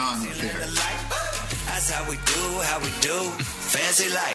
on here? That's how we do, how we do. Fancy life.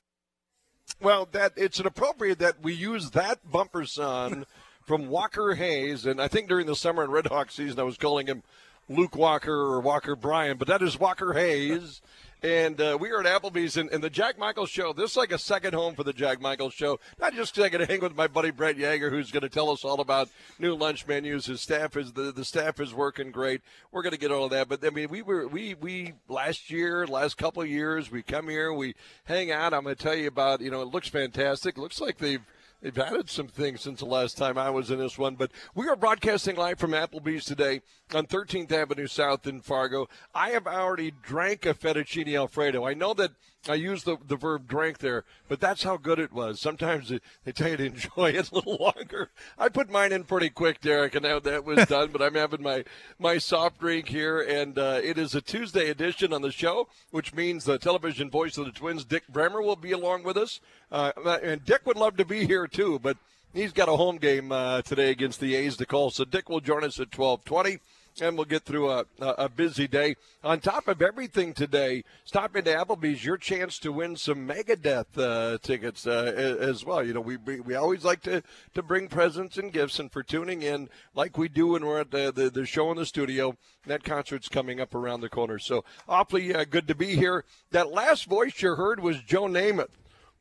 Well, that it's an appropriate that we use that bumper son from Walker Hayes, and I think during the summer and Red Hawk season, I was calling him Luke Walker or Walker Bryan, but that is Walker Hayes. And uh, we are at Applebee's and, and, the Jack Michaels show. This is like a second home for the Jack Michaels show. Not just because I get to hang with my buddy Brett Yeager, who's going to tell us all about new lunch menus. His staff is the, the staff is working great. We're going to get all of that. But I mean, we were we we last year, last couple of years, we come here, we hang out. I'm going to tell you about. You know, it looks fantastic. Looks like they've They've added some things since the last time I was in this one, but we are broadcasting live from Applebee's today on 13th Avenue South in Fargo. I have already drank a fettuccine alfredo. I know that I use the, the verb drank there, but that's how good it was. Sometimes they tell you to enjoy it a little longer. I put mine in pretty quick, Derek, and now that was done. but I'm having my my soft drink here, and uh, it is a Tuesday edition on the show, which means the television voice of the Twins, Dick Bremer, will be along with us. Uh, and Dick would love to be here too, but he's got a home game uh, today against the A's to call. So Dick will join us at 12:20 and we'll get through a, a busy day. On top of everything today, stop into Applebee's, your chance to win some Megadeth uh, tickets uh, as well. You know, we, we always like to, to bring presents and gifts, and for tuning in like we do when we're at the, the, the show in the studio, that concert's coming up around the corner. So awfully uh, good to be here. That last voice you heard was Joe Namath.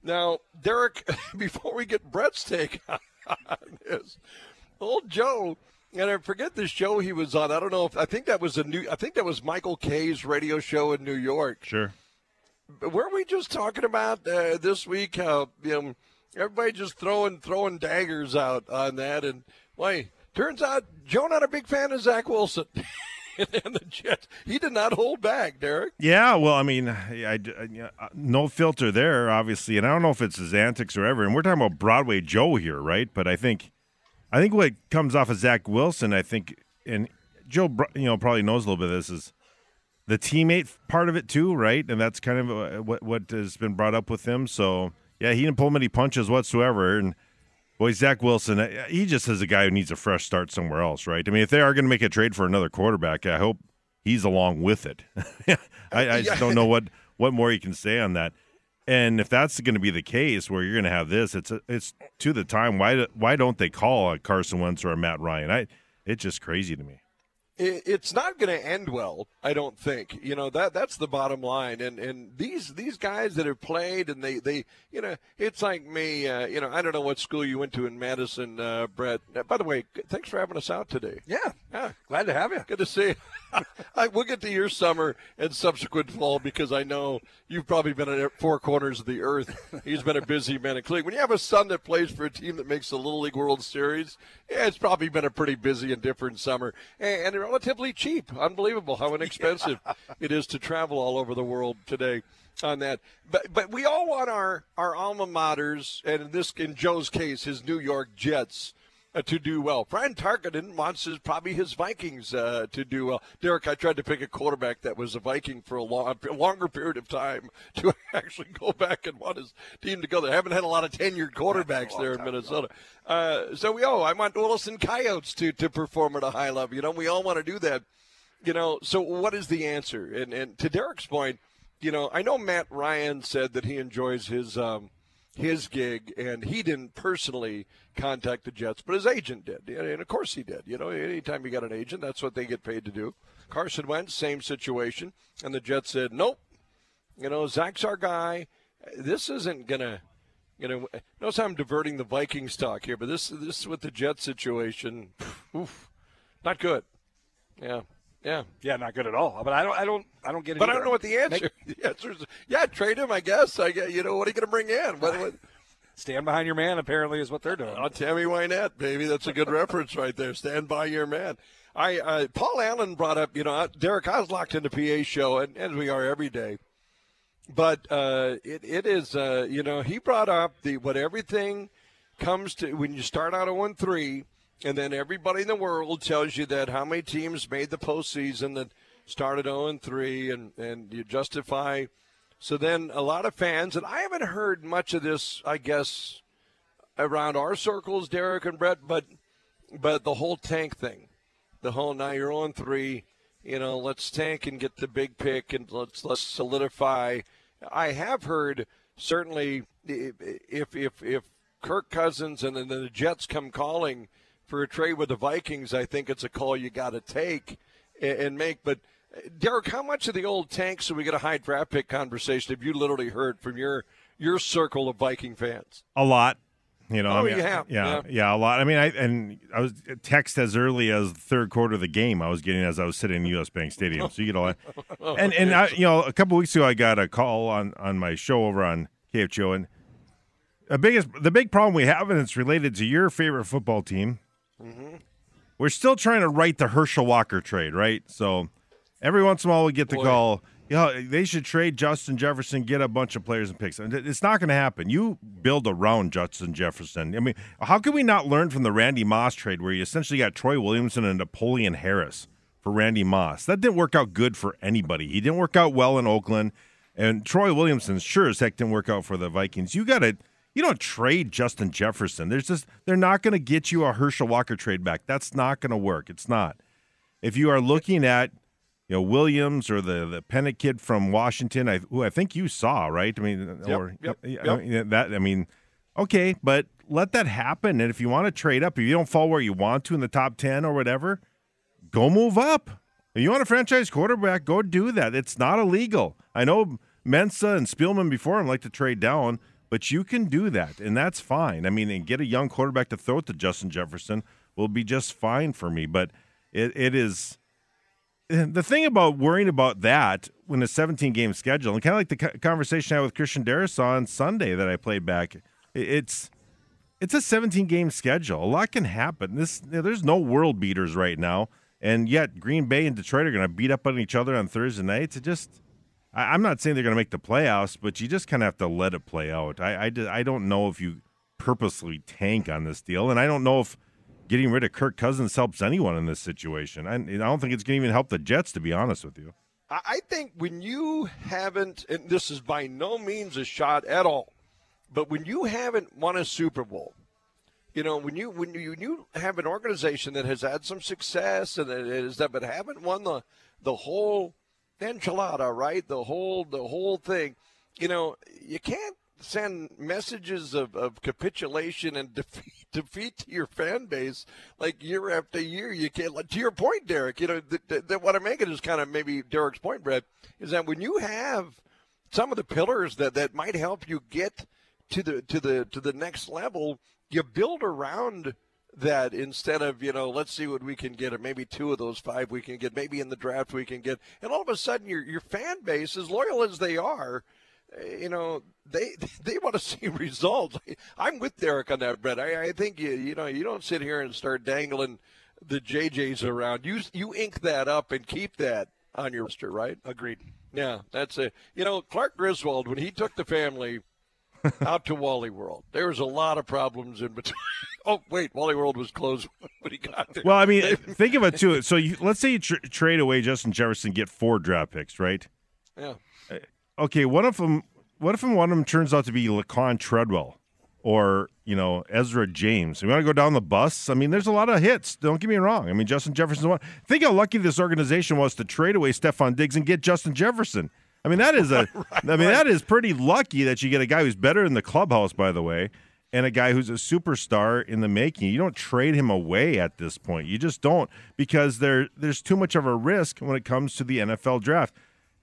Now, Derek, before we get Brett's take on this, old Joe – and I forget the show he was on. I don't know if I think that was a new. I think that was Michael Kay's radio show in New York. Sure. Were we just talking about uh, this week how you know everybody just throwing throwing daggers out on that? And why? Turns out Joe not a big fan of Zach Wilson. and the Jets, he did not hold back, Derek. Yeah, well, I mean, I, I, uh, no filter there, obviously, and I don't know if it's his antics or ever. And we're talking about Broadway Joe here, right? But I think I think what comes off of Zach Wilson, I think, and Joe, you know, probably knows a little bit of this is the teammate part of it too, right? And that's kind of uh, what what has been brought up with him. So yeah, he didn't pull many punches whatsoever. And boy, Zach Wilson, uh, he just is a guy who needs a fresh start somewhere else, right? I mean, if they are going to make a trade for another quarterback, I hope he's along with it. I, I just don't know what what more you can say on that. And if that's going to be the case, where you're going to have this, it's it's to the time. Why why don't they call a Carson Wentz or a Matt Ryan? I it's just crazy to me it's not going to end well. I don't think. You know that that's the bottom line. And and these these guys that have played and they they you know it's like me. Uh, you know I don't know what school you went to in Madison, uh, Brett. Uh, by the way, thanks for having us out today. Yeah, yeah, glad to have you. Good to see you. I, we'll get to your summer and subsequent fall because I know you've probably been at four corners of the earth. He's been a busy man Cleveland. When you have a son that plays for a team that makes the Little League World Series, yeah, it's probably been a pretty busy and different summer. And, and relatively cheap. Unbelievable how inexpensive yeah. it is to travel all over the world today on that. But but we all want our our alma maters, and in this in Joe's case, his New York Jets. Uh, to do well. Fran Tarkenton wants his probably his Vikings uh, to do well. Derek, I tried to pick a quarterback that was a Viking for a, long, a longer period of time to actually go back and want his team to go. They haven't had a lot of tenured quarterbacks there in Minnesota. Uh, so we oh, I want Wilson Coyotes to to perform at a high level. You know, we all want to do that. You know, so what is the answer? And and to Derek's point, you know, I know Matt Ryan said that he enjoys his. Um, his gig, and he didn't personally contact the Jets, but his agent did, and of course he did. You know, anytime you got an agent, that's what they get paid to do. Carson Wentz, same situation, and the Jets said, "Nope, you know, Zach's our guy. This isn't gonna." You know, notice I'm diverting the Vikings talk here, but this this with the Jet situation, oof, not good. Yeah, yeah, yeah, not good at all. But I don't, I don't, I don't get it. But either. I don't know what the answer. Make, the answer is, yeah, trade him. I guess. I get. You know, what are you going to bring in? What, what? Stand behind your man. Apparently, is what they're doing. Oh, Tammy Wynette, baby, that's a good reference right there. Stand by your man. I uh, Paul Allen brought up. You know, Derek, I was locked into PA show, and as we are every day. But uh, it it is. Uh, you know, he brought up the what everything comes to when you start out at one three and then everybody in the world tells you that how many teams made the postseason that started 0 and 3, and and you justify. So then a lot of fans, and I haven't heard much of this, I guess, around our circles, Derek and Brett, but but the whole tank thing, the whole now you're oh on three, you know, let's tank and get the big pick and let's let's solidify. I have heard certainly if if if Kirk Cousins and then the Jets come calling for a trade with the Vikings, I think it's a call you got to take and make. But uh, Derek, how much of the old tank so we get a high draft pick conversation have you literally heard from your your circle of Viking fans? A lot. You know, oh, I mean, yeah, yeah, yeah, a lot. I mean, I and I was uh, text as early as the third quarter of the game. I was getting as I was sitting in U.S. Bank Stadium, so you get a lot. Oh, and and I, you know, a couple weeks ago, I got a call on on my show over on KFGO, and a biggest the big problem we have, and it's related to your favorite football team. Mm-hmm. We're still trying to write the Herschel Walker trade, right? So every once in a while, we get the Boy. call you know, they should trade Justin Jefferson, get a bunch of players and picks. It's not going to happen. You build around Justin Jefferson. I mean, how can we not learn from the Randy Moss trade where you essentially got Troy Williamson and Napoleon Harris for Randy Moss? That didn't work out good for anybody. He didn't work out well in Oakland, and Troy Williamson sure as heck didn't work out for the Vikings. You got to. You don't trade Justin Jefferson. There's just they're not going to get you a Herschel Walker trade back. That's not going to work. It's not. If you are looking at you know Williams or the the Penix kid from Washington, I, who I think you saw, right? I mean, yep, or yep, yep. I mean, that I mean, okay, but let that happen. And if you want to trade up, if you don't fall where you want to in the top ten or whatever, go move up. If you want a franchise quarterback, go do that. It's not illegal. I know Mensah and Spielman before him like to trade down, but you can do that, and that's fine. I mean, and get a young quarterback to throw it to Justin Jefferson will be just fine for me. But it, it is the thing about worrying about that when a 17 game schedule, and kind of like the conversation I had with Christian Darrisaw on Sunday that I played back, it's it's a 17 game schedule. A lot can happen. This there's no world beaters right now, and yet Green Bay and Detroit are going to beat up on each other on Thursday nights. It just I, am not saying they're going to make the playoffs, but you just kind of have to let it play out. I, I, I don't know if you purposely tank on this deal, and I don't know if getting rid of Kirk Cousins helps anyone in this situation. I, I don't think it's going to even help the Jets, to be honest with you. I think when you haven't, and this is by no means a shot at all, but when you haven't won a Super Bowl, you know, when you when you, when you have an organization that has had some success and it is that, but haven't won the the whole enchilada, right? The whole the whole thing, you know, you can't send messages of, of capitulation and defeat, defeat to your fan base like year after year. You can't. To your point, Derek. You know that what I'm making is kind of maybe Derek's point, Brett, is that when you have some of the pillars that that might help you get to the to the to the next level, you build around that instead of you know let's see what we can get or maybe two of those five we can get maybe in the draft we can get and all of a sudden your your fan base as loyal as they are eh, you know they they want to see results. I'm with Derek on that, Brett. I, I think you you know you don't sit here and start dangling the JJs around. You you ink that up and keep that on your roster, right? Agreed. Yeah, that's it. You know, Clark Griswold when he took the family out to Wally World, there was a lot of problems in between. oh wait, Wally World was closed when he got there. Well, I mean, think of it too. So you, let's say you tr- trade away Justin Jefferson, get four draft picks, right? Yeah uh, okay, one of them, what if one of them turns out to be Laquan Treadwell or you know Ezra James? We want to go down the bus. I mean, there's a lot of hits. Don't get me wrong. I mean, Justin Jefferson. One. Think how lucky this organization was to trade away Stefon Diggs and get Justin Jefferson. I mean, that is a. right, I mean, right. that is pretty lucky that you get a guy who's better in the clubhouse, by the way, and a guy who's a superstar in the making. You don't trade him away at this point. You just don't because there there's too much of a risk when it comes to the NFL draft.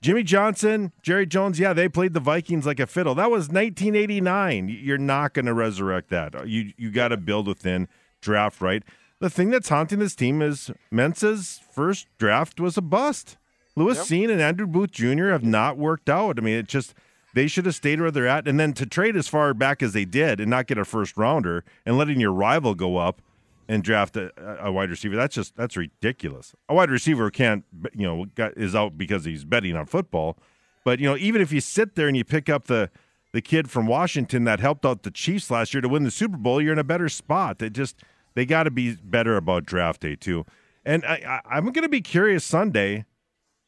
Jimmy Johnson, Jerry Jones, yeah, they played the Vikings like a fiddle. That was 1989. You're not going to resurrect that. You you got to build within draft right. The thing that's haunting this team is Mensah's first draft was a bust. Lewis yep. Cine and Andrew Booth Jr. have not worked out. I mean, it just they should have stayed where they're at, and then to trade as far back as they did and not get a first rounder and letting your rival go up and draft a, a, wide receiver. That's just that's ridiculous. A wide receiver can't you know got, is out because he's betting on football. But you know even if you sit there and you pick up the the kid from Washington that helped out the Chiefs last year to win the Super Bowl, you're in a better spot. They just they got to be better about draft day too. And I, I, am going to be curious Sunday.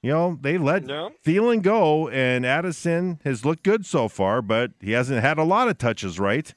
You know, they let no. Thielen go, and Addison has looked good so far, but he hasn't had a lot of touches, right?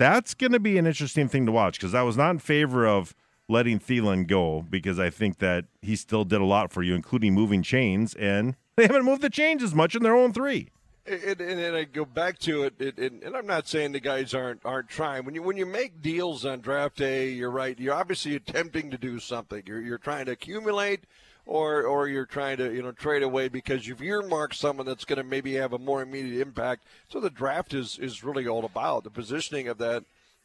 that's going to be an interesting thing to watch because I was not in favor of letting Thielen go because I think that he still did a lot for you, including moving chains, and they haven't moved the chains as much in their own three. And, and, and I go back to it, it, it, and I'm not saying the guys aren't aren't trying. When you when you make deals on draft day, you're right. You're obviously attempting to do something. You're you're trying to accumulate, or or you're trying to you know trade away because you've earmarked someone that's going to maybe have a more immediate impact. So the draft is is really all about the positioning of that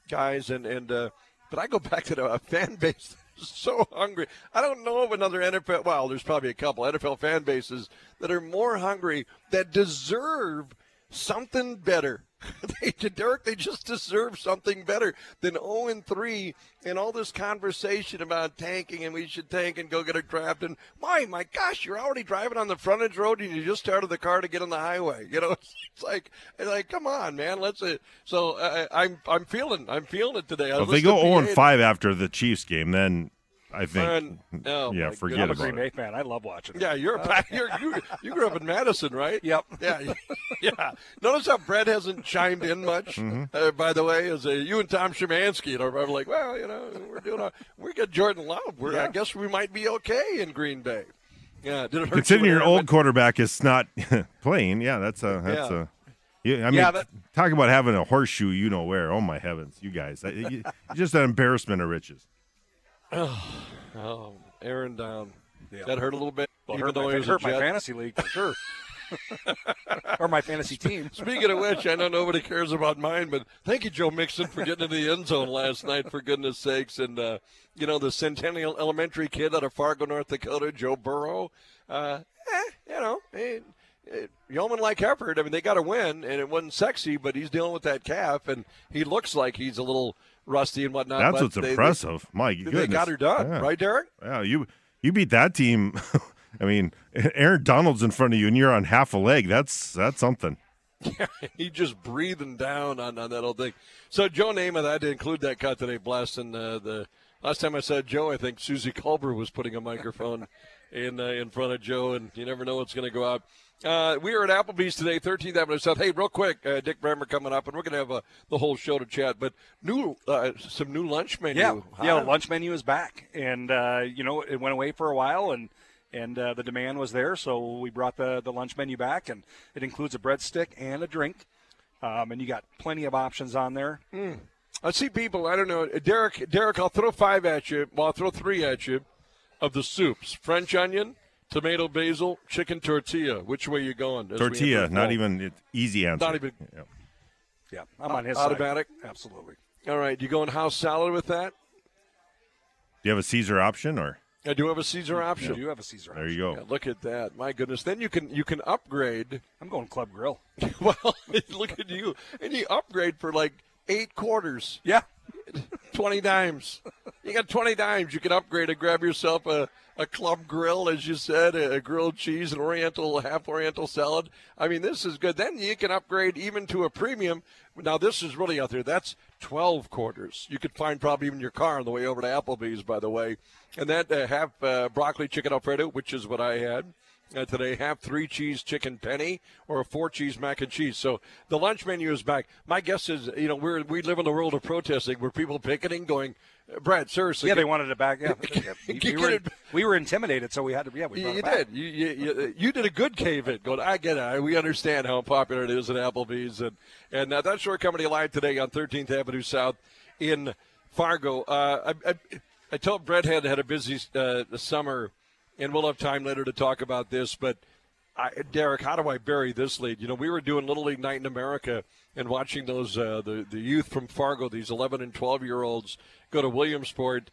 guys and and. Uh, but I go back to the uh, fan base so hungry. I don't know of another NFL. Well, there's probably a couple NFL fan bases that are more hungry that deserve something better. they, Derek, they just deserve something better than 0 and 3 and all this conversation about tanking and we should tank and go get a draft. And my, my gosh, you're already driving on the frontage road and you just started the car to get on the highway. You know, it's like, it's like, come on, man, let's. Uh, so uh, I'm, I'm feeling, I'm feeling it today. Well, if they go 0 and 5 after the Chiefs game, then I think. oh yeah, forget I'm about a Green Bay it. fan. I love watching. it. Yeah, you're, a, uh, you're you, you grew up in Madison, right? Yep. Yeah, yeah. Notice how Brett hasn't chimed in much. Mm-hmm. Uh, by the way, as a, uh, you and Tom Szymanski, you know, are like, well, you know, we're doing. A, we got Jordan Love. We're, I guess we might be okay in Green Bay. Yeah, did it hurt Considering your old quarterback is not playing, yeah, that's a that's Yeah. a. Yeah, I mean, Yeah, that- talk about having a horseshoe. You know where? Oh my heavens, you guys! You- just an embarrassment of riches. Oh, Aaron down. Yeah. That hurt a little bit, Well, even hurt though my, hurt my fantasy league for sure, or my fantasy team. Speaking of which, I know nobody cares about mine, but thank you, Joe Mixon, for getting into the end zone last night, for goodness sakes. And, uh, you know, the Centennial Elementary kid out of Fargo, North Dakota, Joe Burrow, uh, eh, you know, eh, eh, yeoman like effort. I mean, they got to win, and it wasn't sexy, but he's dealing with that calf, and he looks like he's a little rusty and whatnot. That's what's they- impressive. My They, goodness, they got her done, Yeah. right, Derek? Yeah, you you beat that team. I mean, Aaron Donald's in front of you, and you're on half a leg. That's that's something. Yeah, he just breathing down on, on that old thing. So Joe Namath, I had to include that cut today, blasting uh, the last time I saw Joe, I think Suzy Kolber was putting a microphone in uh, in front of Joe, and you never know what's going to go out. Uh, we are at Applebee's today, 13th Avenue South. Hey, real quick, uh, Dick Bremer coming up, and we're going to have uh, the whole show to chat. But new, uh, some new lunch menu. Yeah, huh? yeah. Lunch menu is back, and uh, you know it went away for a while, and and uh, the demand was there, so we brought the the lunch menu back, and it includes a breadstick and a drink, um, and you got plenty of options on there. I see people. I don't know, Derek. Derek, I'll throw five at you. Well, I'll throw three at you of the soups: French onion, tomato, basil, chicken tortilla. Which way you going? Tortilla, not even it, easy answer. Not even- Yeah. Yeah, I'm on his Automatic? Side. Absolutely. All right, you going house salad with that? Do you have a Caesar option or? I do have a Caesar I option. do have a Caesar. There you go. Yeah, look at that! My goodness. Then you can you can upgrade. I'm going Club Grill. well, look at you, and you upgrade for like eight quarters. Yeah, 20 dimes. You got 20 dimes. You can upgrade and grab yourself a, a club grill, as you said, a, grilled cheese, an oriental, half oriental salad. I mean, this is good. Then you can upgrade even to a premium. Now, this is really out there. That's 12 quarters. You could find probably even your car on the way over to Applebee's, by the way. And that uh, half uh, broccoli chicken alfredo, which is what I had uh, today have three cheese chicken penne or a four cheese mac and cheese. So the lunch menu is back. My guess is, you know, we're we live in a world of protesting where people picketing, going, Brad, seriously, yeah. They wanted it back. Yeah, yeah. We, we were, we were intimidated, so we had to. Yeah, we You, you it back. did. You, you, you, you did a good cave it. Going, I get it. We understand how popular it is at Applebee's, and and uh, that's where coming to live today on 13th Avenue South in Fargo. Uh, I, I, I told Brett had had a busy uh, summer, and we'll have time later to talk about this. But I, Derek, how do I bury this lead? You know, we were doing Little League Night in America and watching those uh, the the youth from Fargo, these 11 and 12 year olds, go to Williamsport.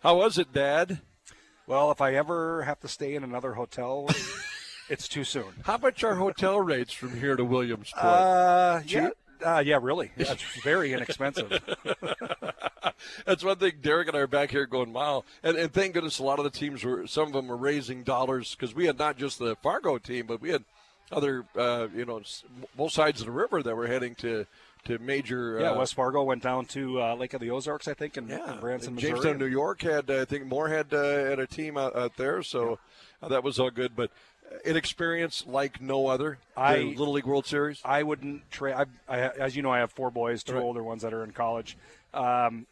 How was it, Dad? Well, if I ever have to stay in another hotel, it's too soon. How much are hotel rates from here to Williamsport? Uh, yeah, uh, yeah, really. That's very inexpensive. That's one thing. Derek and I are back here going, wow. And, and thank goodness a lot of the teams were, some of them were raising dollars because we had not just the Fargo team, but we had other, uh, you know, both sides of the river that were heading to, to major. Yeah, uh, West Fargo went down to uh, Lake of the Ozarks, I think, in, yeah, in Branson, Missouri. Jamestown, New York had, I think, Moorhead uh, had a team out, out there, so uh, that was all good. But an experience like no other. the I- Little League World Series. I wouldn't trade. As you know, I have four boys, two Right. older ones that are in college. Um,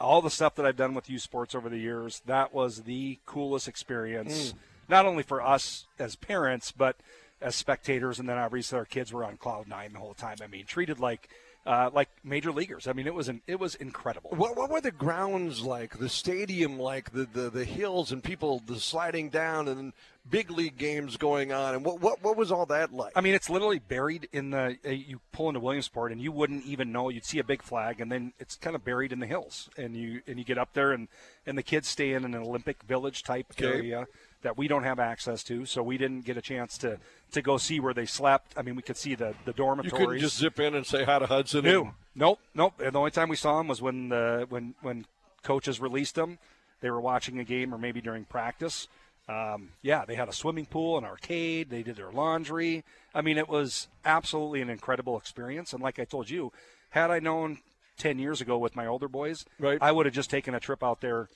all the stuff that I've done with youth sports over the years, that was the coolest experience, not only for us as parents, but as spectators. And then obviously our kids were on cloud nine the whole time. I mean, treated like uh, like major leaguers. I mean, it was an, it was incredible. What, what were the grounds like? The stadium like? The, the, the hills and people the sliding down and big league games going on and what what, what was all that like? I mean, it's literally buried in the. Uh, you pull into Williamsport, and you wouldn't even know. You'd see a big flag, and then it's kind of buried in the hills. And you and you get up there, and and the kids stay in an Olympic Village type Okay. area that we don't have access to. So we didn't get a chance to to go see where they slept. I mean, we could see the the dormitories. you couldn't just zip in and say hi to Hudson. No, and- nope, nope. And the only time we saw them was when the when when coaches released them. They were watching a game or maybe during practice. Um, yeah, they had a swimming pool, an arcade. They did their laundry. I mean, it was absolutely an incredible experience. And like I told you, had I known ten years ago with my older boys, Right. I would have just taken a trip out there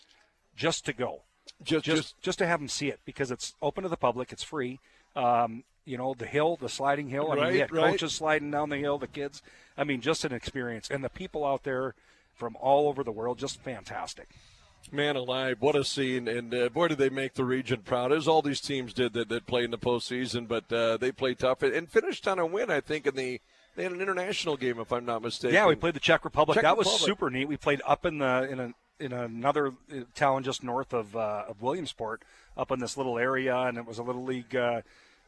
just to go just, just just just to have them see it because it's open to the public. It's free. Um, you know the hill, the sliding hill. I mean, Right, we had right. coaches sliding down the hill, the kids. I mean, just an experience, and the people out there from all over the world, just fantastic. Man alive, what a scene! And uh, boy, did they make the region proud, as all these teams did that, that played in the postseason. But uh, they played tough and, finished on a win, I think, in the they had an international game, if I'm not mistaken. Yeah, we played the Czech Republic. Czech that was super neat. We played up in the in a in another uh, town just north of uh, of Williamsport, up in this little area, and it was a little league, uh,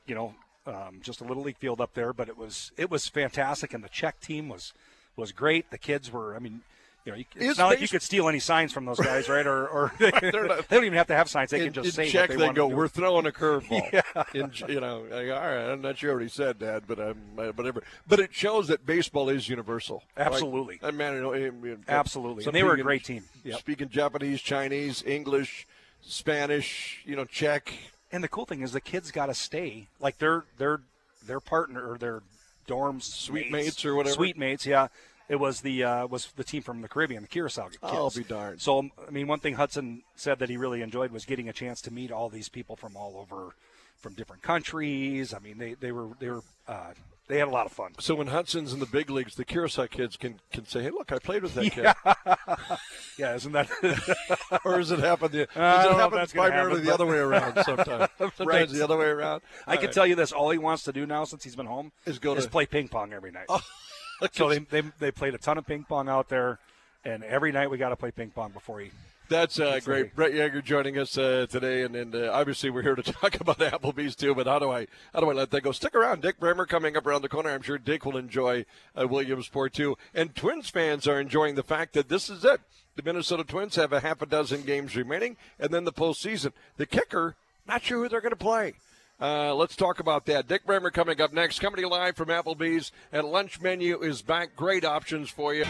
you know, um, just a little league field up there. But it was it was fantastic, and the Czech team was was great. The kids were, I mean. You know, it's Is not like you could steal any signs from those guys, right? Or, or they, don't even have to have signs; they in, can just say what they, they go. "We're throwing a curveball." In, you know, like, all right. I'm not sure what he said, Dad, but um, whatever. But it shows that baseball is universal. Absolutely. Like, man, you know, you know, Absolutely. some And they were a great team. Yep. Speaking Japanese, Chinese, English, Spanish, you know, Czech. And the cool thing is the kids got to stay. Like their their their partner or their dorms Suite mates or whatever? Suite mates, yeah. It was the uh, was the team from the Caribbean, the Curacao kids. I'll be darned. So I mean, one thing Hudson said that he really enjoyed was getting a chance to meet all these people from all over, from different countries. I mean, they they were they were uh, they had a lot of fun. So when Hudson's in the big leagues, the Curacao kids can, can say, "Hey, look, I played with that kid." Yeah, isn't that? or does it happen? The, does it happen primarily happen, the other way around? Sometimes, sometimes Right. the other way around. I can tell you this: all he wants to do now, since he's been home, Is go to- play ping pong every night. you. So they, they they played a ton of ping pong out there, and every night we got to play ping pong before he. That's uh, great. Brett Yeager joining us uh, today, and, and uh, obviously we're here to talk about the Applebee's too. But how do I how do I let that go? Stick around. Dick Bremer coming up around the corner. I'm sure Dick will enjoy uh, Williamsport too. And Twins fans are enjoying the fact that this is it. The Minnesota Twins have a half a dozen games remaining, and then the postseason. The kicker, not sure who they're going to play. Uh, let's talk about that. Dick Bremer coming up next. Coming live from Applebee's, and lunch menu is back. Great options for you.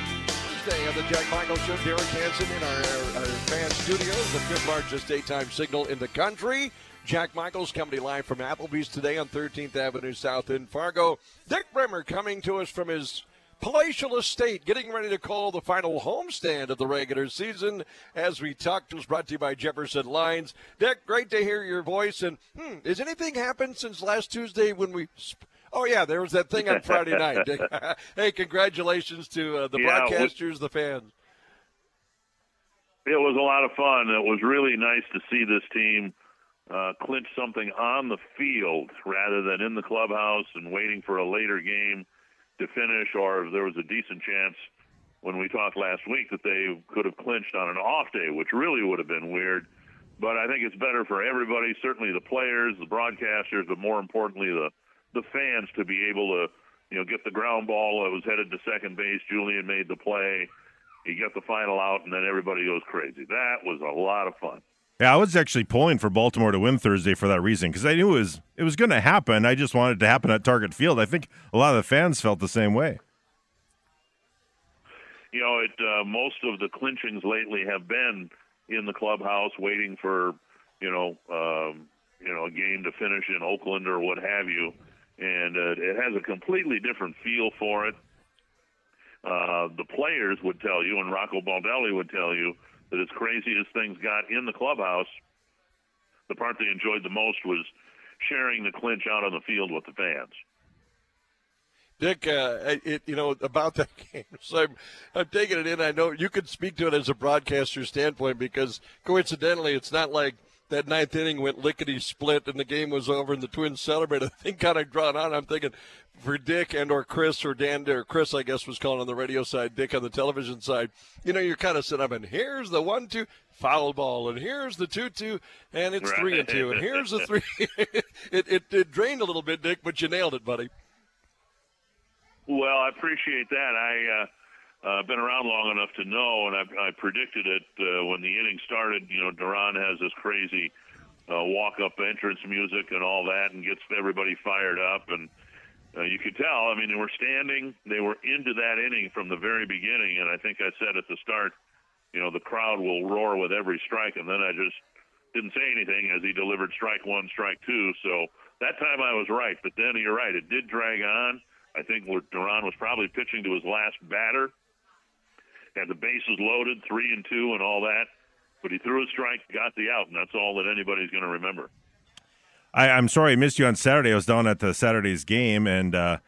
Thursday on the Jack Michael Show. Derek Hanson in our, our fan studios, the fifth largest daytime signal in the country. Jack Michaels coming live from Applebee's today on 13th Avenue South in Fargo. Dick Bremer coming to us from his palatial estate, getting ready to call the final homestand of the regular season. As we talked, was brought to you by Jefferson Lines. Dick, great to hear your voice. And hmm, has anything happened since last Tuesday when we? Sp- oh yeah, there was that thing on Friday night. Hey, congratulations to uh, the Yeah, broadcasters, the fans. It was a lot of fun. It was really nice to see this team uh, clinch something on the field rather than in the clubhouse and waiting for a later game to finish, or there was a decent chance when we talked last week that they could have clinched on an off day, which really would have been weird. But I think it's better for everybody, certainly the players, the broadcasters, but more importantly the the fans to be able to, you know, get the ground ball that was headed to second base. Julien made the play. He got the final out, and then everybody goes crazy. That was a lot of fun. Yeah, I was actually pulling for Baltimore to win Thursday for that reason because I knew it was it was going to happen. I just wanted it to happen at Target Field. I think a lot of the fans felt the same way. You know, it uh, most of the clinchings lately have been in the clubhouse, waiting for you know, um, you know, a game to finish in Oakland or what have you, and uh, it has a completely different feel for it. Uh, the players would tell you, and Rocco Baldelli would tell you, that as crazy as things got in the clubhouse, the part they enjoyed the most was sharing the clinch out on the field with the fans. Dick, uh, it, you know, about that game. So I'm, I'm taking it in. I know you could speak to it as a broadcaster standpoint because coincidentally, it's not like that ninth inning went lickety split and the game was over and the Twins celebrated. The thing kind of drawn on. I'm thinking for Dick and or Chris or Dan or Chris, I guess was calling on the radio side, Dick on the television side. You know, you're kind of sitting up and here's the one two foul ball and here's the two two and it's right. three and two and here's the three. it, it it drained a little bit, Dick, but you nailed it, buddy. Well, I appreciate that. I. Uh uh, been around long enough to know, and I, I predicted it uh, when the inning started. You know, Duran has this crazy uh, walk-up entrance music and all that, and gets everybody fired up. And uh, you could tell. I mean, they were standing. They were into that inning from the very beginning. And I think I said at the start, you know, the crowd will roar with every strike. And then I just didn't say anything as he delivered strike one, strike two. So that time I was right. But then you're right. It did drag on. I think Duran was probably pitching to his last batter had the bases loaded, three and two, and all that. But he threw a strike, got the out, and that's all that anybody's going to remember. I, am sorry I missed you on Saturday. I was down at the Saturday's game, and uh,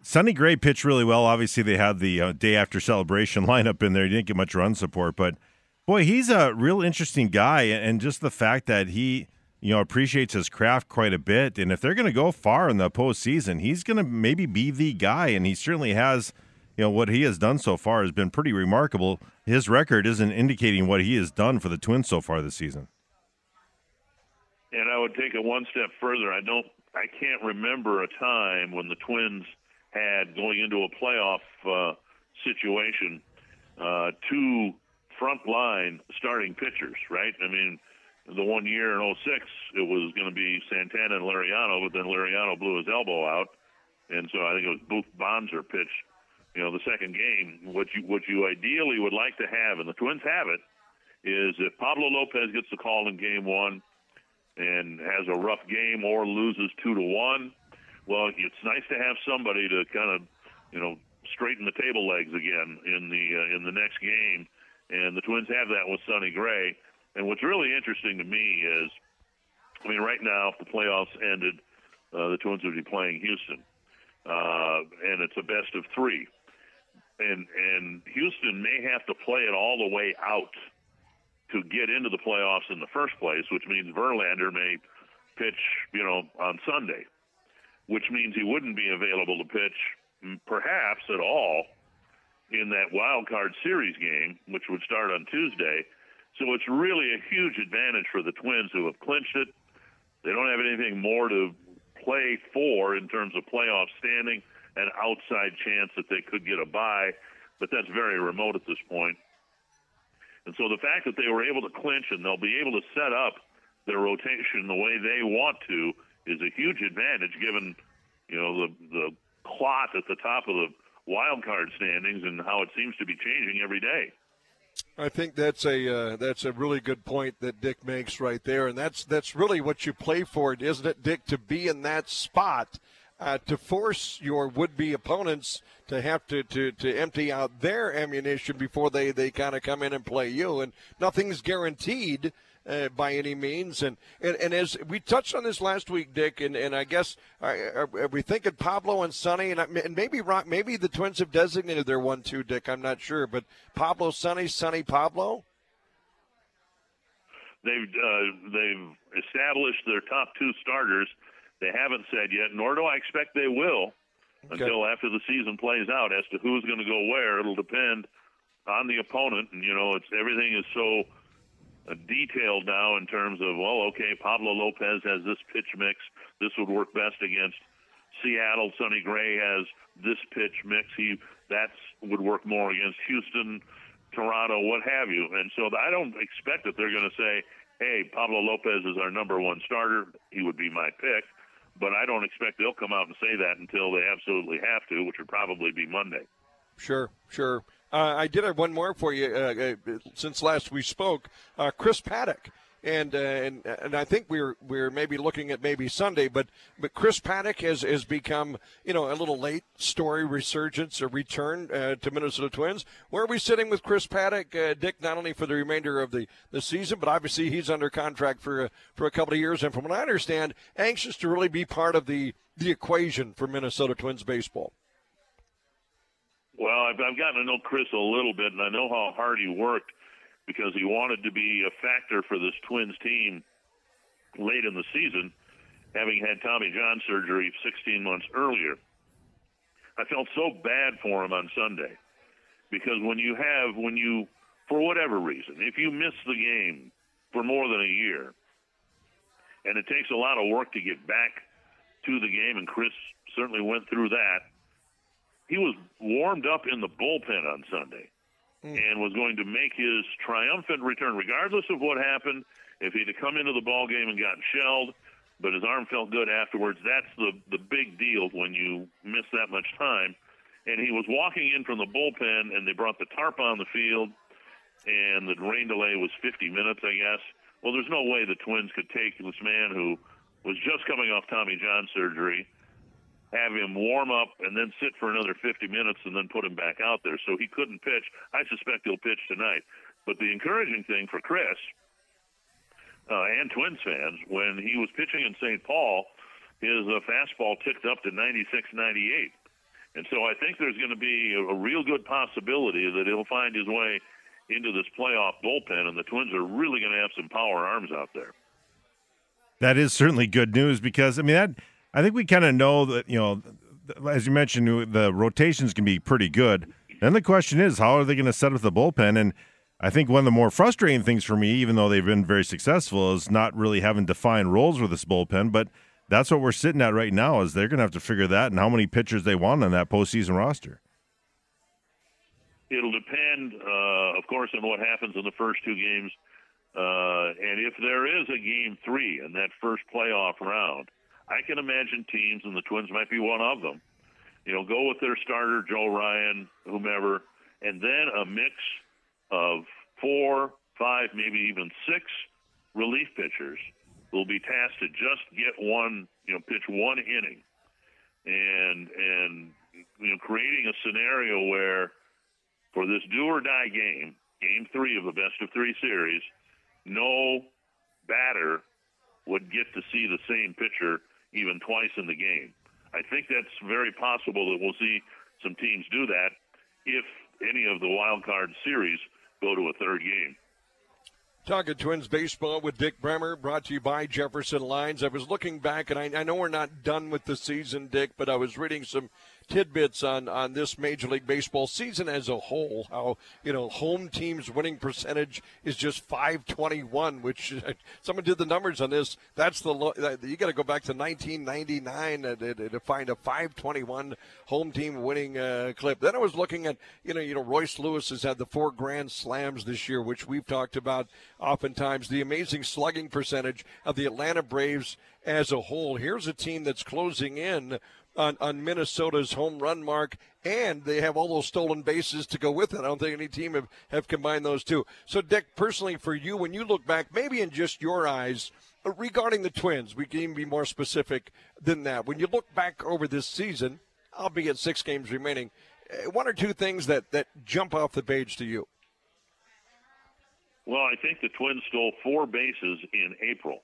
Sonny Gray pitched really well. Obviously, they had the uh, day after celebration lineup in there. He didn't get much run support, but boy, he's a real interesting guy, and just the fact that he you know appreciates his craft quite a bit. And if they're going to go far in the postseason, he's going to maybe be the guy, and he certainly has you know what he has done so far has been pretty remarkable. His record isn't indicating what he has done for the Twins so far this season. And I would take it one step further. I don't. I can't remember a time when the Twins had going into a playoff uh, situation uh, two front line starting pitchers. Right. I mean, the one year in 06, it was going to be Santana and Liriano, but then Liriano blew his elbow out, and so I think it was Boof Bonser pitched you know, the second game, what you what you ideally would like to have, and the Twins have it, is if Pablo Lopez gets the call in game one and has a rough game or loses two to one, well, it's nice to have somebody to kind of, you know, straighten the table legs again in the uh, in the next game, and the Twins have that with Sonny Gray. And what's really interesting to me is, I mean, right now, if the playoffs ended, uh, the Twins would be playing Houston, uh, and it's a best of three and and Houston may have to play it all the way out to get into the playoffs in the first place, which means Verlander may pitch, you know, on Sunday, which means he wouldn't be available to pitch perhaps at all in that wild card series game, which would start on Tuesday. So it's really a huge advantage for the Twins who have clinched it. They don't have anything more to play for in terms of playoff standing an outside chance that they could get a buy, but that's very remote at this point. And so the fact that they were able to clinch and they'll be able to set up their rotation the way they want to is a huge advantage given, you know, the the clot at the top of the wild card standings and how it seems to be changing every day. I think that's a uh, that's a really good point that Dick makes right there, and that's that's really what you play for, isn't it, Dick? To be in that spot uh, to force your would-be opponents to have to, to, to empty out their ammunition before they, they kind of come in and play you. And nothing's guaranteed uh, by any means. And, and and as we touched on this last week, Dick, and, and I guess uh, are, are we thinking Pablo and Sonny, and, and maybe Rock, maybe the Twins have designated their one-two, Dick. I'm not sure, but Pablo, Sonny, Sonny, Pablo. They've uh, they've established their top two starters they haven't said yet, nor do I expect they will okay. until after the season plays out as to who's going to go where. It'll depend on the opponent, and you know, it's everything is so uh, detailed now in terms of well, okay, Pablo Lopez has this pitch mix. This would work best against Seattle. Sonny Gray has this pitch mix. He that's would work more against Houston, Toronto, what have you. And so I don't expect that they're going to say, "Hey, Pablo Lopez is our number one starter. He would be my pick." But I don't expect they'll come out and say that until they absolutely have to, which would probably be Monday. Sure, sure. Uh, I did have one more for you uh, uh, since last we spoke. Uh, Chris Paddack and uh, and and I think we're we're maybe looking at maybe Sunday, but but Chris Paddack has has become you know a little late story resurgence or return uh, to Minnesota Twins. Where are we sitting with Chris Paddack, uh, Dick? Not only for the remainder of the, the season, but obviously he's under contract for a, for a couple of years, and from what I understand, anxious to really be part of the the equation for Minnesota Twins baseball. Well, I've, I've gotten to know Chris a little bit, and I know how hard he worked because he wanted to be a factor for this Twins team late in the season, having had Tommy John surgery 16 months earlier. I felt so bad for him on Sunday because when you have, when you, for whatever reason, if you miss the game for more than a year, and it takes a lot of work to get back to the game, and Chris certainly went through that. He was warmed up in the bullpen on Sunday Mm. and was going to make his triumphant return, regardless of what happened. If he'd have come into the ball game and gotten shelled, but his arm felt good afterwards, that's the the big deal when you miss that much time. And he was walking in from the bullpen, and they brought the tarp on the field, and the rain delay was 50 minutes, I guess. Well, there's no way the Twins could take this man who was just coming off Tommy John surgery, have him warm up, and then sit for another 50 minutes, and then put him back out there. So he couldn't pitch. I suspect he'll pitch tonight. But the encouraging thing for Chris uh, and Twins fans, when he was pitching in St. Paul, his uh, fastball ticked up to 96, 98. And so I think there's going to be a, a real good possibility that he'll find his way into this playoff bullpen, and the Twins are really going to have some power arms out there. That is certainly good news because I mean that I think we kind of know that you know, as you mentioned, the rotations can be pretty good. Then the question is, how are they going to set up the bullpen? And I think one of the more frustrating things for me, even though they've been very successful, is not really having defined roles with this bullpen. But that's what we're sitting at right now. Is they're going to have to figure that and how many pitchers they want on that postseason roster. It'll depend, uh, of course, on what happens in the first two games. Uh, and if there is a game three in that first playoff round, I can imagine teams, and the Twins might be one of them, you know, go with their starter, Joe Ryan, whomever, and then a mix of four, five, maybe even six relief pitchers will be tasked to just get one, you know, pitch one inning, and and you know, creating a scenario where for this do or die game, game three of the best of three series, no batter would get to see the same pitcher even twice in the game. I think that's very possible that we'll see some teams do that if any of the wild card series go to a third game. Talking Twins baseball with Dick Bremer, brought to you by Jefferson Lines. I was looking back, and I, I know we're not done with the season, Dick, but I was reading some tidbits on, on this Major League Baseball season as a whole. How, you know, home teams' winning percentage is just 521, which someone did the numbers on this. That's the, you got to go back to 1999 to, to, find a 521 home team winning uh, clip. Then I was looking at, you know, you know, Royce Lewis has had the four grand slams this year, which we've talked about oftentimes. The amazing slugging percentage of the Atlanta Braves as a whole. Here's a team that's closing in on, on Minnesota's home run mark, and they have all those stolen bases to go with it. I don't think any team have, have combined those two. So, Dick, personally, for you, when you look back, maybe in just your eyes, uh, regarding the Twins, we can even be more specific than that. When you look back over this season, albeit six games remaining, uh, one or two things that, that jump off the page to you. Well, I think the Twins stole four bases in April.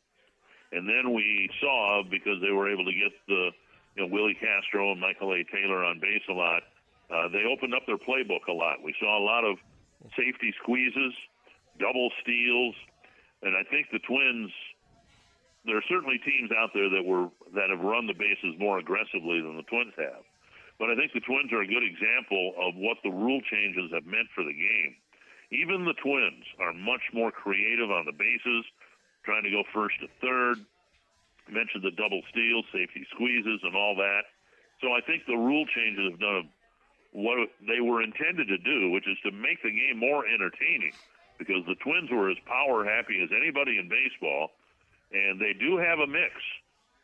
And then we saw, because they were able to get the you know, Willi Castro and Michael A. Taylor on base a lot. Uh, they opened up their playbook a lot. We saw a lot of safety squeezes, double steals, and I think the Twins. There are certainly teams out there that were that have run the bases more aggressively than the Twins have, but I think the Twins are a good example of what the rule changes have meant for the game. Even the Twins are much more creative on the bases, trying to go first to third, mentioned the double steals, safety squeezes, and all that. So I think the rule changes have done what they were intended to do, which is to make the game more entertaining. Because the Twins were as power happy as anybody in baseball, and they do have a mix.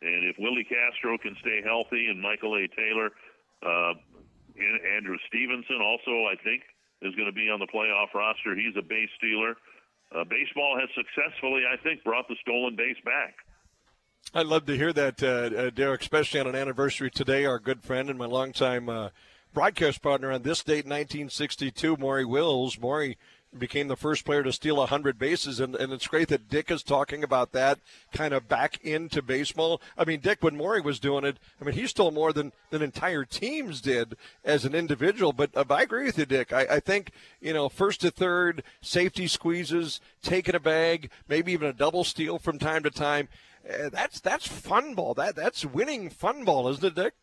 And if Willi Castro can stay healthy, and Michael A. Taylor, uh, Andrew Stevenson also, I think, is going to be on the playoff roster. He's a base stealer. Uh, baseball has successfully, I think, brought the stolen base back. I'd love to hear that, uh, uh, Derek, especially on an anniversary today. Our good friend and my longtime uh, broadcast partner on this date, 1962, Maury Wills. Maury became the first player to steal 100 bases. And, and it's great that Dick is talking about that kind of back into baseball. I mean, Dick, when Maury was doing it, I mean, he stole more than, than entire teams did as an individual. But uh, I agree with you, Dick. I, I think, you know, first to third, safety squeezes, taking a bag, maybe even a double steal from time to time. Uh, that's that's fun ball. That that's winning fun ball, isn't it, Dick?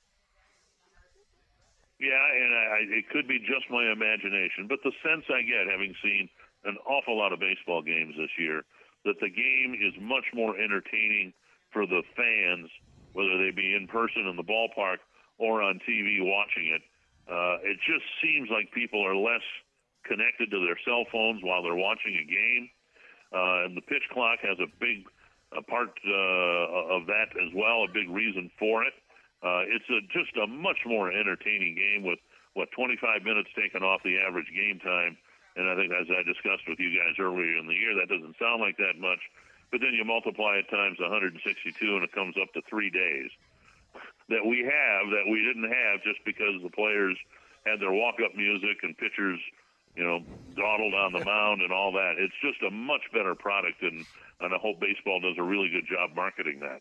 Yeah, and I, it could be just my imagination, but the sense I get, having seen an awful lot of baseball games this year, that the game is much more entertaining for the fans, whether they be in person in the ballpark or on TV watching it. Uh, it just seems like people are less connected to their cell phones while they're watching a game, uh, and the pitch clock has a big a part uh, of that as well, a big reason for it. Uh, it's a, just a much more entertaining game with what 25 minutes taken off the average game time. And I think, as I discussed with you guys earlier in the year, that doesn't sound like that much. But then you multiply it times 162, and it comes up to three days that we have that we didn't have just because the players had their walk-up music and pitchers, you know, dawdled on the mound and all that. It's just a much better product, and, and I hope baseball does a really good job marketing that.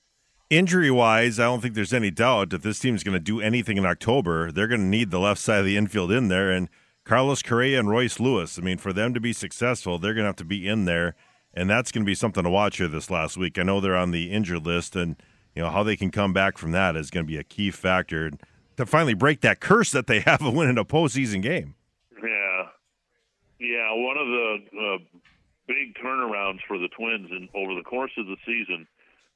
Injury wise, I don't think there's any doubt that this team's going to do anything in October. They're going to need the left side of the infield in there. And Carlos Correa and Royce Lewis, I mean, for them to be successful, they're going to have to be in there. And that's going to be something to watch here this last week. I know they're on the injured list, and you know how they can come back from that is going to be a key factor to finally break that curse that they have of winning a postseason game. Yeah, yeah. One of the uh, big turnarounds for the Twins in, over the course of the season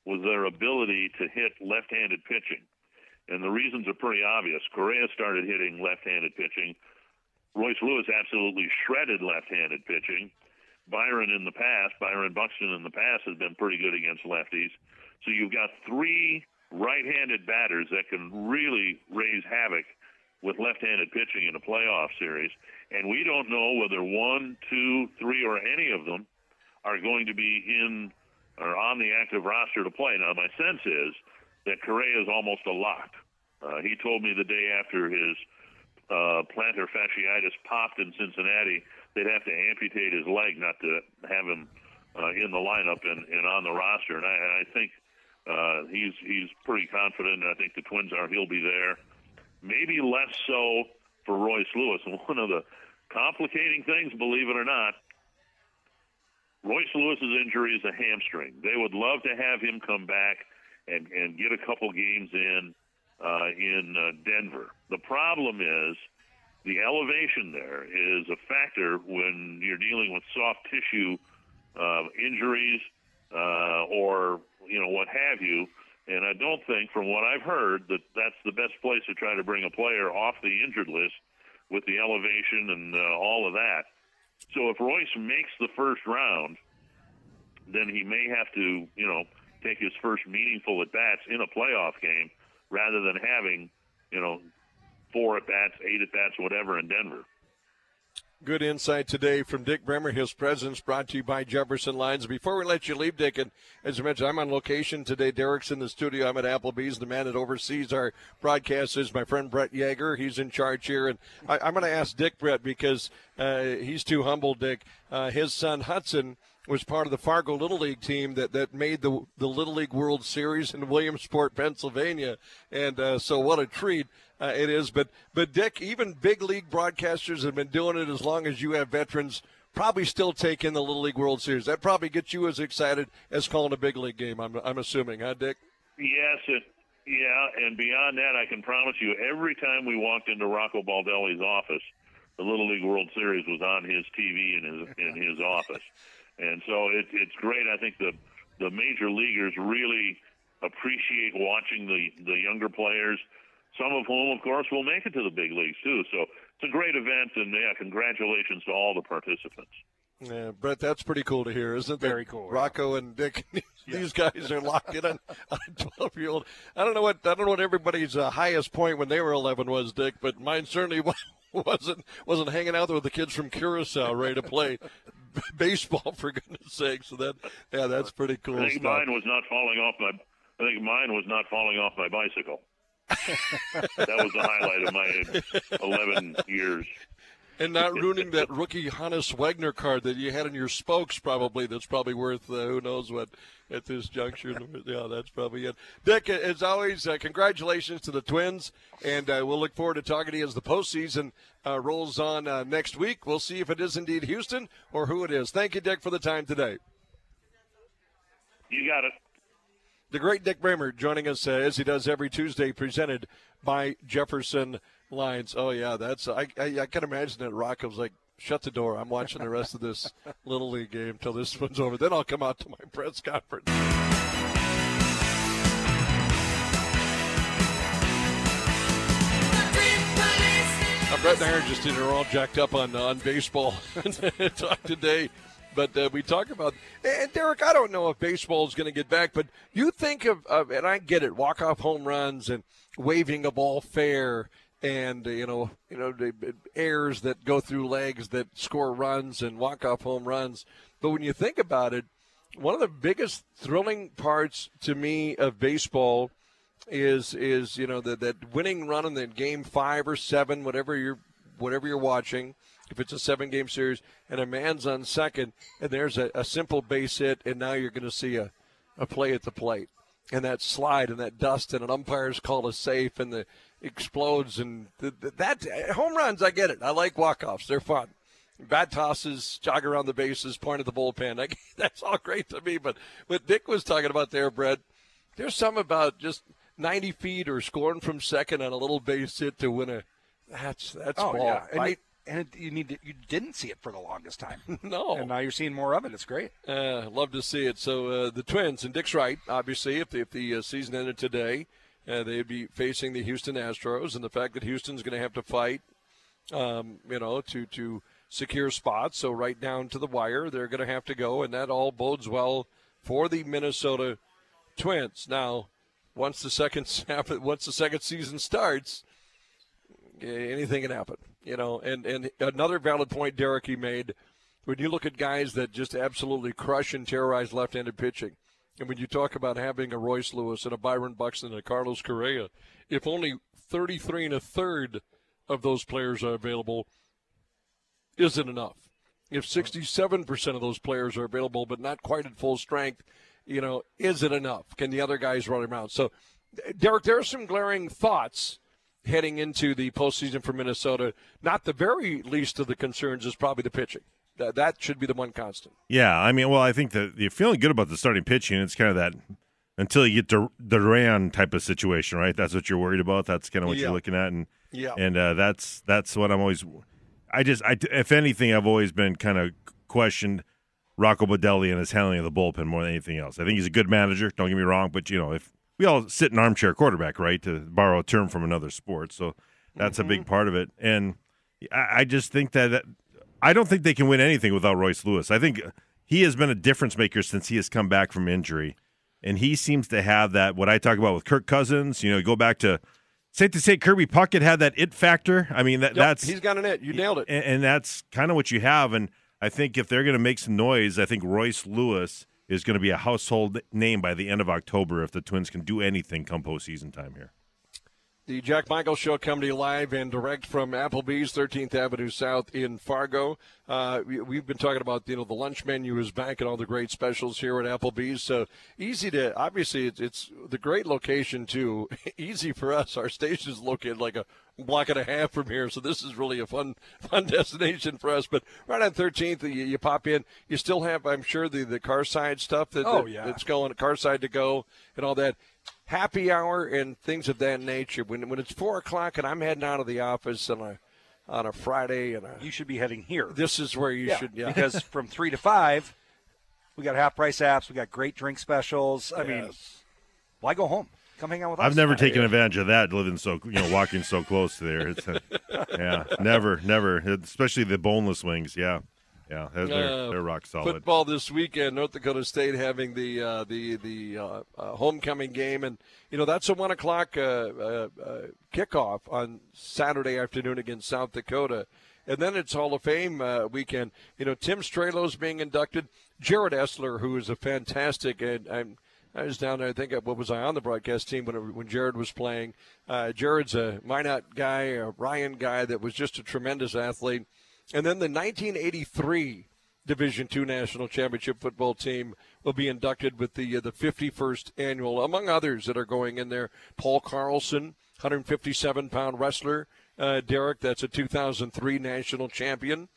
was their ability to hit left-handed pitching. And the reasons are pretty obvious. Correa started hitting left-handed pitching. Royce Lewis absolutely shredded left-handed pitching. Byron in the past, Byron Buxton in the past has been pretty good against lefties. So you've got three right-handed batters that can really raise havoc with left-handed pitching in a playoff series. And we don't know whether one, two, three, or any of them are going to be in are on the active roster to play. Now, my sense is that Correa is almost a lock. Uh, he told me the day after his uh, plantar fasciitis popped in Cincinnati, they'd have to amputate his leg not to have him uh, in the lineup and, and on the roster. And I, I think uh, he's he's pretty confident. I think the Twins are. He'll be there. Maybe less so for Royce Lewis. And one of the complicating things, believe it or not, Royce Lewis's injury is a hamstring. They would love to have him come back and, and get a couple games in uh, in uh, Denver. The problem is the elevation there is a factor when you're dealing with soft tissue uh, injuries uh, or you know what have you. And I don't think, from what I've heard, that that's the best place to try to bring a player off the injured list with the elevation and uh, all of that. So if Royce makes the first round, then he may have to, you know, take his first meaningful at bats in a playoff game rather than having, you know, four at bats, eight at bats, whatever in Denver. Good insight today from Dick Bremer, his presence brought to you by Jefferson Lines. Before we let you leave, Dick, and as you mentioned, I'm on location today. Derek's in the studio. I'm at Applebee's. The man that oversees our broadcast is my friend Brett Yeager. He's in charge here. And I, am going to ask Dick Brett because uh, he's too humble, Dick. Uh, his son Hudson was part of the Fargo Little League team that, that made the the Little League World Series in Williamsport, Pennsylvania, and uh, so what a treat uh, it is. But but Dick, even big league broadcasters have been doing it as long as you have veterans. Probably still take in the Little League World Series. That probably gets you as excited as calling a big league game. I'm I'm assuming, huh, Dick? Yes, it, yeah, and beyond that, I can promise you, every time we walked into Rocco Baldelli's office, the Little League World Series was on his TV in his in his office. And so it, it's great. I think the the major leaguers really appreciate watching the the younger players. Some of whom, of course, will make it to the big leagues too. So it's a great event, and yeah, congratulations to all the participants. Yeah, Brett, that's pretty cool to hear, isn't it? Very cool. Rocco and Dick, these guys are locked in on, a twelve-year-old. I don't know what I don't know what everybody's uh, highest point when they were eleven was, Dick, but mine certainly wasn't wasn't hanging out there with the kids from Curacao ready to play baseball for goodness sake. So that yeah, that's pretty cool. I think stuff. mine was not falling off my. I think mine was not falling off my bicycle. that was the highlight of my 11 years. And not ruining that rookie Honus Wagner card that you had in your spokes. Probably that's probably worth uh, who knows what at this juncture. yeah, that's probably it. Dick, as always, uh, congratulations to the Twins, and uh, we'll look forward to talking to you as the postseason uh, rolls on uh, next week. We'll see if it is indeed Houston or who it is. Thank you, Dick, for the time today. You got it. The great Dick Bremer joining us uh, as he does every Tuesday, presented by Jefferson Lines. Oh yeah, that's I I, I can imagine that Rocco's like shut the door. I'm watching the rest of this little league game till this one's over. Then I'll come out to my press conference. Uh, Brett and I are just in are all jacked up on on baseball talk today. But uh, we talk about and Derek. I don't know if baseball is going to get back, but you think of, of and I get it, walk off home runs and waving a ball fair and uh, you know you know the airs that go through legs that score runs and walk off home runs. But when you think about it, one of the biggest thrilling parts to me of baseball is is you know that that winning run in the game five or seven, whatever you're whatever you're watching. If it's a seven game series and a man's on second and there's a, a simple base hit and now you're going to see a, a play at the plate and that slide and that dust and an umpire's call a safe and the explodes and th- th- that home runs I get it I like walk offs they're fun bad tosses jog around the bases point at the bullpen I, that's all great to me but what Dick was talking about there Brett there's some about just 90 feet or scoring from second on a little base hit to win a. That's that's oh, ball. Yeah. And, I, you, and it, you need to, you didn't see it for the longest time. no. And now you're seeing more of it. It's great. Uh, love to see it. So uh, the Twins and Dick's right. Obviously, if the, if the uh, season ended today, uh, they'd be facing the Houston Astros, and the fact that Houston's going to have to fight, um, you know, to to secure spots. So right down to the wire, they're going to have to go, and that all bodes well for the Minnesota Twins. Now once the second once the second season starts, anything can happen. You know, and and another valid point Derek he made when you look at guys that just absolutely crush and terrorize left-handed pitching, and when you talk about having a Royce Lewis and a Byron Buxton and a Carlos Correa, if only 33 and a third of those players are available, isn't enough. If 67% of those players are available but not quite at full strength, you know, is it enough? Can the other guys run around? So, Derek, there are some glaring thoughts heading into the postseason for Minnesota. Not the very least of the concerns is probably the pitching. That, that should be the one constant. Yeah, I mean, well, I think that you're feeling good about the starting pitching. It's kind of that until you get to the Duran type of situation, right? That's what you're worried about. That's kind of what Yeah. you're looking at, and Yeah. and uh, that's that's what I'm always. I just, I, if anything, I've always been kind of questioned Rocco Baldelli and his handling of the bullpen more than anything else. I think he's a good manager. Don't get me wrong, but you know, if we all sit in armchair quarterback, right, to borrow a term from another sport, so that's a big part of it. And I, I just think that, that I don't think they can win anything without Royce Lewis. I think he has been a difference maker since he has come back from injury, and he seems to have that. What I talk about with Kirk Cousins, you know, go back to. Safe to say, Kirby Puckett had that it factor. I mean, that, Yep, that's he's got an it. You nailed it. and, and that's kind of what you have. And I think if they're going to make some noise, I think Royce Lewis is going to be a household name by the end of October if the Twins can do anything come postseason time here. The Jack Michaels Show coming to you live and direct from Applebee's, 13th Avenue South in Fargo. Uh, we, we've been talking about you know the lunch menu is back and all the great specials here at Applebee's. So easy to obviously it's, it's the great location too. easy for us. Our station is located like a block and a half from here, so this is really a fun fun destination for us. But right on 13th, you, you pop in. You still have, I'm sure, the the car side stuff that, Oh, that- yeah. that's going car side to go and all that happy hour and things of that nature. When when it's four o'clock and I'm heading out of the office on a on a Friday and a, You should be heading here. this is where you yeah, should yeah because from three to five, we got half price apps. We got great drink specials. I mean, why go home? Come hang out with us. I've never taken advantage of that living so you know walking so close to there. It's, uh, yeah, never, never. Especially the boneless wings. Yeah, yeah, they're, Uh, they're rock solid. football this weekend. North Dakota State having the uh, the the uh, uh, homecoming game, and you know that's a one o'clock uh, uh, uh, kickoff on Saturday afternoon against South Dakota, and then it's Hall of Fame uh, weekend. You know Tim Stralo's being inducted. Jared Essler, who is a fantastic, and I'm. I was down there. I think what was I on the broadcast team when when Jared was playing? Uh, Jared's a Minot guy, a Ryan guy that was just a tremendous athlete. And then the 1983 Division Two National Championship football team will be inducted with the uh, the 51st annual, among others that are going in there. Paul Carlson, 157 pound wrestler. Uh, Derek, that's a 2003 national champion.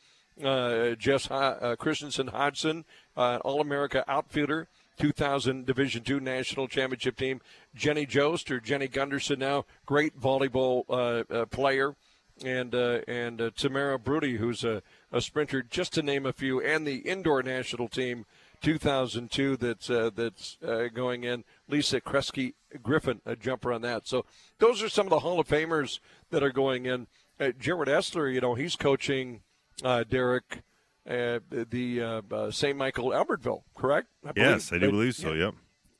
Uh, Jess uh, Christensen Hodgson, uh, All America outfielder, 2000 Division Two National Championship team. Jenny Jost or Jenny Gunderson, now great volleyball uh, player, and uh, and uh, Tamara Brody, who's a, a sprinter, just to name a few, and the indoor national team. 2002 that's uh, that's uh, going in. Lisa Kresge Griffin, a jumper on that. So those are some of the Hall of Famers that are going in. Uh, Jared Essler, you know, he's coaching uh, Derek uh, the uh, uh, St. Michael Albertville, correct? I Yes, I do believe so. Yep.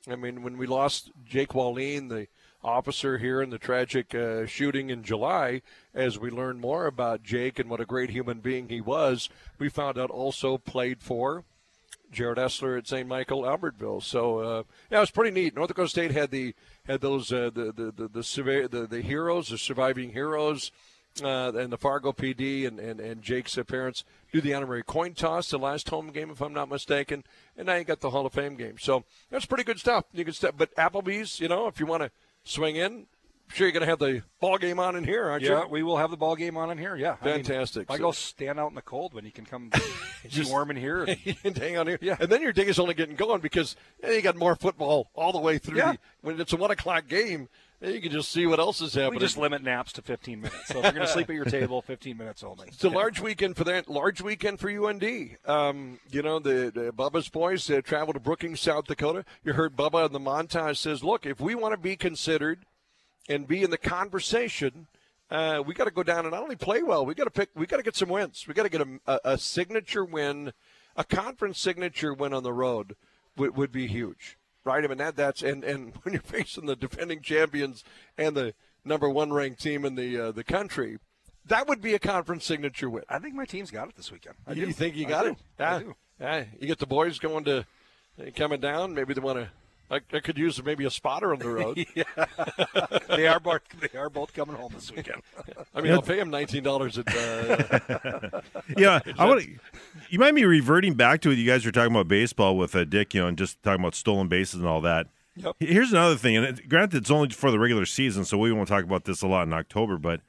I mean, when we lost Jake Wallin, the officer here in the tragic uh, shooting in July, as we learned more about Jake and what a great human being he was, we found out also played for Jared Essler at St. Michael Albertville. So uh, yeah, it was pretty neat. North Dakota State had the had those uh, the, the the the, the the heroes, the surviving heroes. Uh, and the Fargo PD and, and, and Jake's parents do the honorary coin toss, the last home game, if I'm not mistaken. And now you got the Hall of Fame game. So that's pretty good stuff. You can step, but Applebee's, you know, if you want to swing in, I'm sure you're going to have the ball game on in here, aren't Yeah, you? we will have the ball game on in here. Yeah, I mean, Fantastic. I go stand out in the cold when you can come Just- warm in here. and- and hang on here. Yeah. And then your day is only getting going because eh, you got more football all the way through. Yeah. The, when it's a one o'clock game, you can just see what else is happening. we just limit naps to 15 minutes. So if you're going to sleep at your table, 15 minutes only. It's a large weekend for that. Large weekend for UND. Um, you know, the, the Bubba's boys uh, travel to Brookings, South Dakota. You heard Bubba in the montage says, "Look, if we want to be considered and be in the conversation, uh, we got to go down and not only play well. We got to pick. We got to get some wins. We got to get a, a, a signature win, a conference signature win on the road would, would be huge, right? I mean that that's and and when you're facing the defending champions and the number one ranked team in the uh, the country." That would be a conference signature win. I think my team's got it this weekend. I You do. think you got it? I Yeah. do. Yeah. You get the boys going to coming down. Maybe they want to. I, I could use maybe a spotter on the road. They are both. They are both coming home this weekend. I mean, I'll pay them nineteen dollars at. Uh, Yeah, I want. You might be reverting back to what you guys were talking about baseball with uh, Dick, you know, and just talking about stolen bases and all that. Yep. Here's another thing, and granted, it's only for the regular season, so we won't talk about this a lot in October. But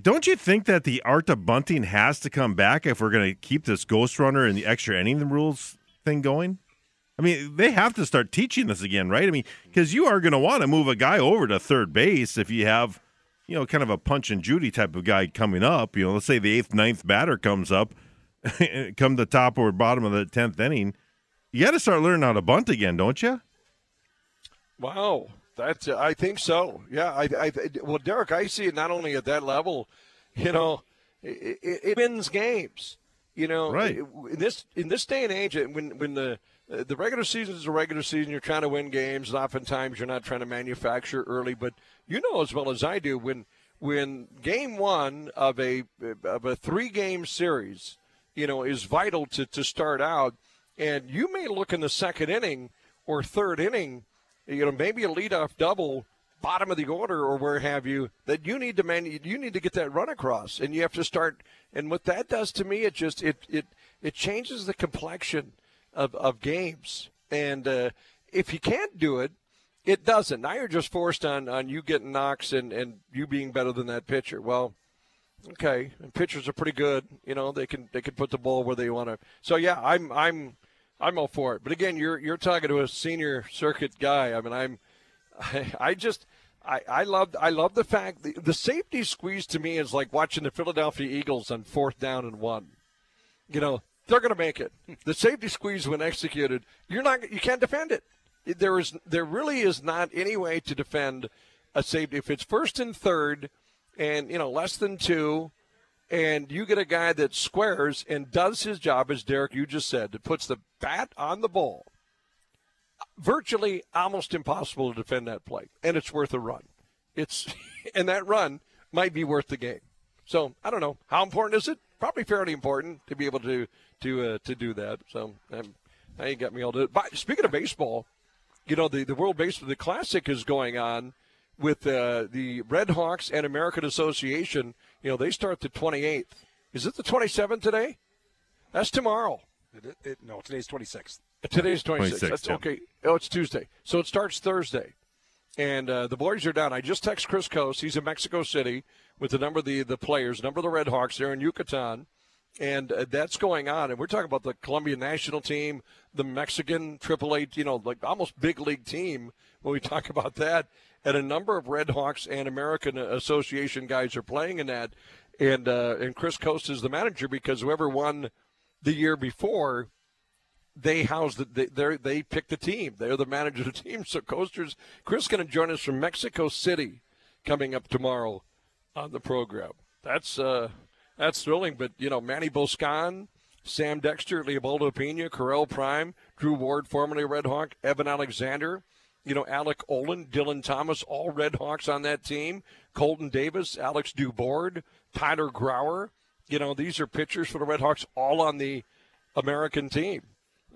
don't you think that the art of bunting has to come back if we're going to keep this ghost runner and the extra inning rules thing going? I mean, they have to start teaching this again, right? I mean, because you are going to want to move a guy over to third base if you have, you know, kind of a punch and Judy type of guy coming up. You know, let's say the eighth, ninth batter comes up, come the top or bottom of the tenth inning. You got to start learning how to bunt again, don't you? wow, that's. Uh, I think so. Yeah. I, I. Well, Derek, I see it not only at that level. You know, it, it, it wins games. You know, Right. in this in this day and age, when when the Uh, the regular season is a regular season, you're trying to win games. And oftentimes, you're not trying to manufacture early. But you know as well as I do when when game one of a of a three game series, you know, is vital to to start out, and you may look in the second inning or third inning, you know, maybe a leadoff double bottom of the order or where have you that you need to man you need to get that run across and you have to start and what that does to me it just it it it changes the complexion of of games. And uh, if you can't do it it doesn't. Now you're just forced on on you getting knocks and and you being better than that pitcher. Well okay and pitchers are pretty good. You know they can they can put the ball where they want to so yeah i'm i'm i'm all for it. But again you're you're talking to a senior circuit guy. I mean i'm I, I just I, I love I love the fact the, the safety squeeze to me is like watching the Philadelphia Eagles on fourth down and one. You know they're going to make it. The safety squeeze when executed, you're not you can't defend it. There is there really is not any way to defend a safety if it's first and third, and you know less than two, and you get a guy that squares and does his job as Derek you just said that puts the bat on the ball virtually almost impossible to defend that play, and it's worth a run. It's and that run might be worth the game. So I don't know how important is it. Probably fairly important to be able to to uh, to do that. So um, now you got me all to. But speaking of baseball, you know the the World Baseball the Classic is going on with uh, the Red Hawks and American Association. You know they start the 28th Is it the 27th today? That's tomorrow. It, it, no, today's 26th. Today's 26th. 26th, That's yeah. okay. Oh, it's Tuesday. So it starts Thursday. And uh, the boys are down. I just text Chris Coste. He's in Mexico City with the number of the, the players, number of the Red Hawks there in Yucatan. And uh, that's going on. And we're talking about the Colombian national team, the Mexican AAA, you know, like almost big league team when we talk about that. And a number of Red Hawks and American Association guys are playing in that. And, uh, and Chris Coste is the manager because whoever won the year before they house the they they pick the team. They're the manager of the team. So Coasters Chris going to join us from Mexico City coming up tomorrow on the program. That's uh that's thrilling. But you know Manny Boscan, Sam Dexter, Leopoldo Pena, Carell Prime, Drew Ward, formerly Red Hawk, Evan Alexander. You know, Alec Olin, Dylan Thomas, all Red Hawks on that team. Colton Davis, Alex Dubord, Tyler Grauer. You know, these are pitchers for the Red Hawks, all on the American team.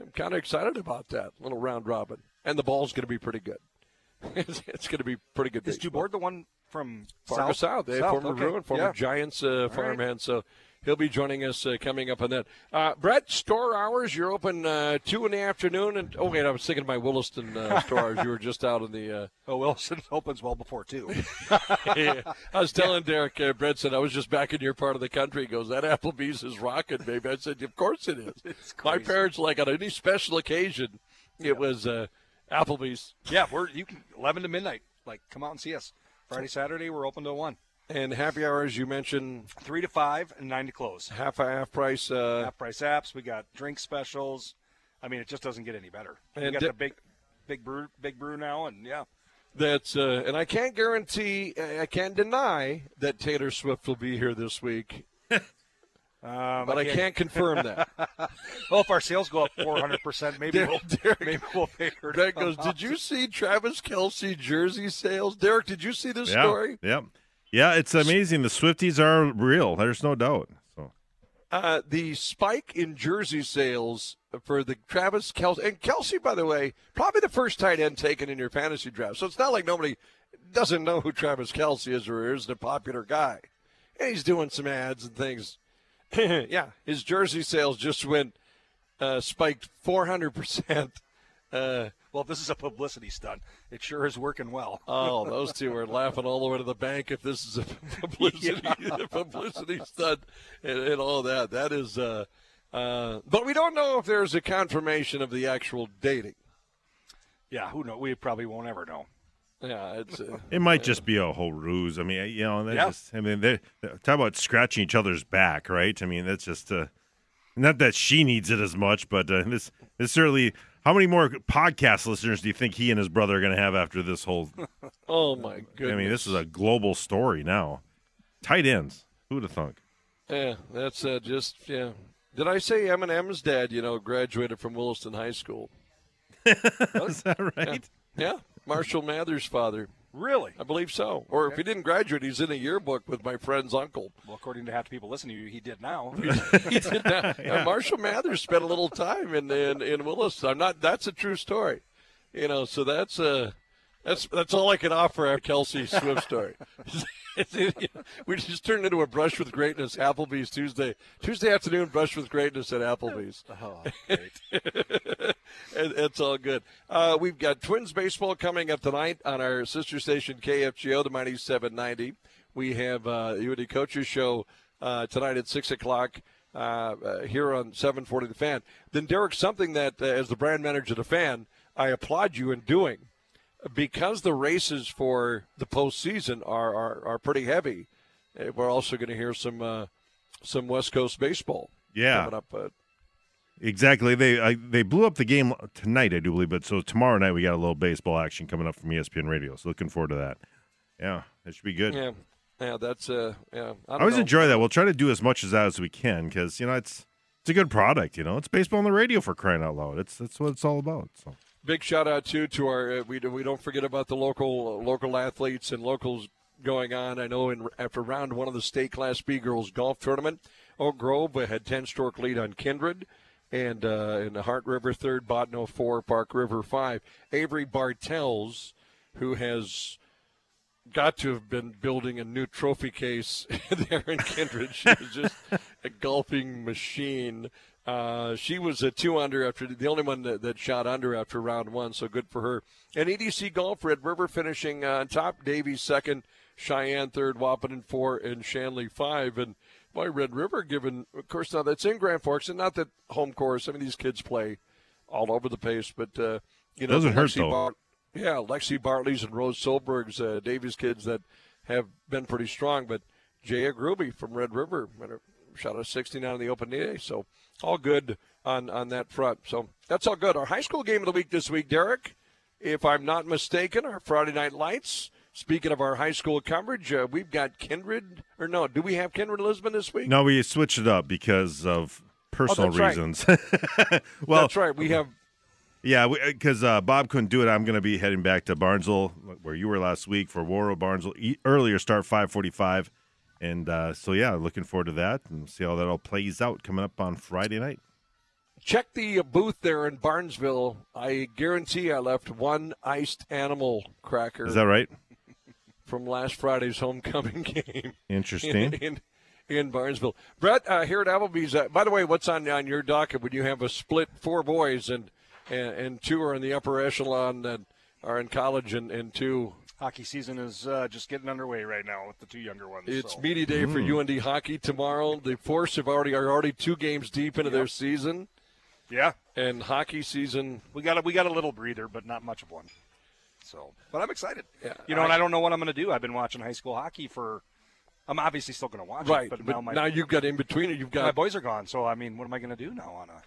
I'm kind of excited about that little round robin, and the ball's going to be pretty good. it's, it's going to be pretty good. Is. Dubord the one from Fargo South? South, eh? former okay. Bruin, former Yeah. Giants uh, farmhand. So he'll be joining us uh, coming up on that. Uh, Brett, store hours, you're open uh, two in the afternoon, and oh wait, I was thinking of my Williston uh, store hours. You were just out in the. Uh, Oh, Wilson opens well before two. yeah. I was telling Derek, uh, Brett said, I was just back in your part of the country. He goes, That Applebee's is rocking, baby. I said, Of course it is. My parents, like on any special occasion, it was uh, Applebee's. yeah, we're you can 11 to midnight. Like, come out and see us. Friday, Saturday, we're open till one. And happy hours, you mentioned Three to five and nine to close. half half price. Uh, Half price apps. We got drink specials. I mean, it just doesn't get any better. we got di- the big, big brew, big brew now, and yeah, that's uh, and I can't guarantee, I can't deny that Taylor Swift will be here this week, um, but I can't confirm that. Well, if our sales go up 400 percent, maybe Derek- we'll Derek- maybe we'll pay her. to Greg come goes. Did you see Travis Kelce jersey sales? Derek, did you see this Yeah, story? yeah, yeah. It's amazing. The Swifties are real. There's no doubt. So uh, the spike in jersey sales for the Travis Kelce and Kelce, by the way, probably the first tight end taken in your fantasy draft. So it's not like nobody doesn't know who Travis Kelce is or isn't a popular guy. And he's doing some ads and things. yeah, his jersey sales just went uh, spiked four hundred percent. Uh, Well, this is a publicity stunt, it sure is working well. Oh, those two are laughing all the way to the bank if this is a publicity publicity stunt and, and all that. That is, uh, uh, but we don't know if there's a confirmation of the actual dating. yeah, who knows? We probably won't ever know. Yeah, it's uh, it might just be a whole ruse. I mean, you know, Yeah. just. I mean, they talk about scratching each other's back, right? I mean, that's just. Uh, not that she needs it as much, but uh, this this certainly. How many more podcast listeners do you think he and his brother are going to have after this whole? oh my goodness. I mean, this is a global story now. Tight ends. Who'd have thunk? yeah. That's uh, just yeah. Did I say Eminem's dad? You know, graduated from Williston High School. Is that right? Yeah, Marshall Mathers' father. Really? I believe so. Or if he didn't graduate, he's in a yearbook with my friend's uncle. Well, according to half the people listening to you, he did now. he did not. Uh, Marshall Mathers spent a little time in in, in Williston. I'm not. That's a true story. You know, so that's uh that's that's all I can offer our Kelce Swift story. we just turned into a brush with greatness. Applebee's Tuesday Tuesday afternoon brush with greatness at Applebee's. oh, great. It's all good. Uh, we've got Twins baseball coming up tonight on our sister station KFGO, the Mighty 790. We have uh, UND Coaches Show uh, tonight at 6 o'clock uh, uh, here on 740 The Fan. Then, Derek, something that, uh, as the brand manager of The Fan, I applaud you in doing. Because the races for the postseason are, are, are pretty heavy, uh, we're also going to hear some uh, some West Coast baseball Yeah. coming up. Uh, Exactly. They I, they blew up the game tonight, I do believe. But so tomorrow night we got a little baseball action coming up from ESPN Radio. So looking forward to that. Yeah, it should be good. yeah, yeah, that's uh, yeah. I, I always know. enjoy that. We'll try to do as much as that as we can because you know it's it's a good product. You know, it's baseball on the radio for crying out loud. It's that's what it's all about. So Big shout out too to our uh, we we don't forget about the local local athletes and locals going on. I know in after round one of the state class B girls golf tournament, Oak Grove uh, had ten stroke lead on Kindred. And uh, in the Heart River third, Bottineau four, Park River five. Avery Bartels, who has got to have been building a new trophy case there in Kindred. She was just a golfing machine. Uh, she was a two under after the only one that, that, shot under after round one, so good for her. And EDC Golf, Red River finishing on top, Davies second, Sheyenne third, Wahpeton four, and Shanley five. And boy, Red River given, of course, now that's in Grand Forks, and not that home course. I mean these kids play all over the place, but uh, you know, doesn't hurt though. Bar- yeah, Lexi Bartley's and Rose Solberg's uh, Davies kids that have been pretty strong, but Jaya Gruby from Red River shot a 69 in the open day, so all good on on that front. So that's all good. Our high school game of the week this week, Derek, if I'm not mistaken, our Friday night lights. Speaking of our high school coverage, uh, we've got Kindred, or no, do we have Kindred Lisbon this week? No, we switched it up because of personal oh, reasons. Right. well, that's right. We have. Yeah, because uh, Bob couldn't do it. I'm going to be heading back to Barnesville, where you were last week for Warroad Barnesville. E- earlier start 5:45, and uh, so yeah, looking forward to that and see how that all plays out coming up on Friday night. Check the booth there in Barnesville. I guarantee I left one iced animal cracker. Is that right? From last Friday's homecoming game. Interesting. In, in, in Barnesville, Brett uh, here at Applebee's. Uh, by the way, what's on on your docket when you have a split four boys and and, and two are in the upper echelon and are in college and, and two hockey season is uh, just getting underway right now with the two younger ones. It's so. media day mm. for UND hockey tomorrow. The Force have already are already two games deep into yep. their season. Yeah, and hockey season. We got a, we got a little breather, but not much of one. So, but I'm excited. Yeah, you know, I, and I don't know what I'm going to do. I've been watching high school hockey for. I'm obviously still going to watch right, it, but, but now, my, now you've got in between it. You've got my boys are gone, so I mean, what am I going to do now on a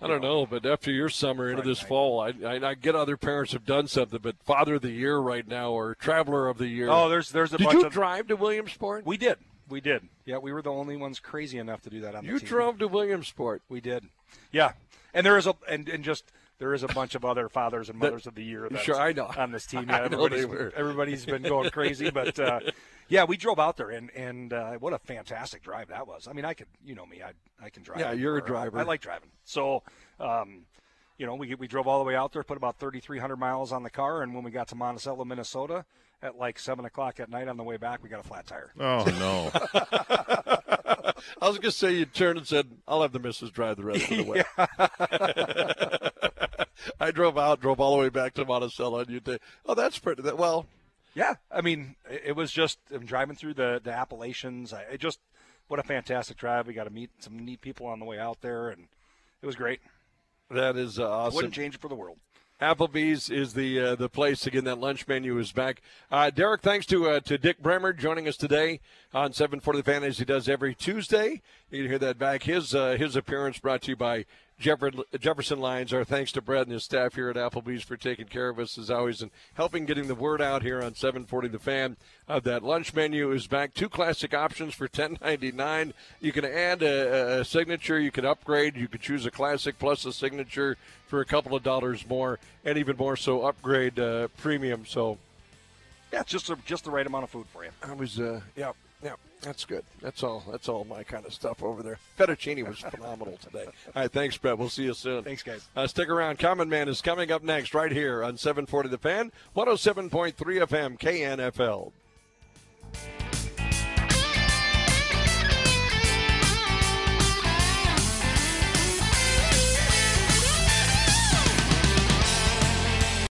I don't know, but after your summer into this fall, I, I, I, get other parents have done something, but Father of the Year right now or Traveler of the Year. Oh, there's there's a did bunch Did you of, drive to Williamsport? We did, we did. Yeah, we were the only ones crazy enough to do that on you the team. drove to Williamsport. We did. Yeah, and there is a and, and just there is a bunch of other fathers and mothers of the year that's sure, I know. on this team. Yeah, everybody's, everybody's been going crazy, but uh, yeah, we drove out there, and and uh, what a fantastic drive that was. I mean, I could, you know me, I I can drive. Yeah, you're a driver. I, I like driving. So, um, you know, we we drove all the way out there, put about 3,300 miles on the car, and when we got to Monticello, Minnesota, at like seven o'clock at night on the way back, we got a flat tire. Oh no! I was gonna say you turned and said, "I'll have the missus drive the rest of the way." I drove out, drove all the way back to Monticello, and you did. Oh, that's pretty. Well, yeah. I mean, it was just I'm driving through the the Appalachians. I it just what a fantastic drive. We got to meet some neat people on the way out there, and it was great. That is uh, awesome. Wouldn't change it for the world. Applebee's is the uh, the place again. That lunch menu is back. Uh, Derek, thanks to uh, to Dick Bremer joining us today on 740 The Fan as he does every Tuesday. You can hear that back. His uh, his appearance brought to you by Jefferson Lines. Our thanks to Brett and his staff here at Applebee's for taking care of us as always and helping getting the word out here on 740 The Fan. Uh, that lunch menu is back. Two classic options for 10.99. You can add a, a, signature. You can upgrade. You can choose a classic plus a signature for a couple of dollars more, and even more so upgrade uh, premium. So. Yeah, it's just a, just the right amount of food for you. I was, uh, yeah, yeah. That's good. That's all. That's all my kind of stuff over there. Fettuccine was phenomenal today. All right, thanks, Brett. We'll see you soon. Thanks, guys. Uh, stick around. Common Man is coming up next, right here on 740 The Fan, 107.3 FM, KNFL.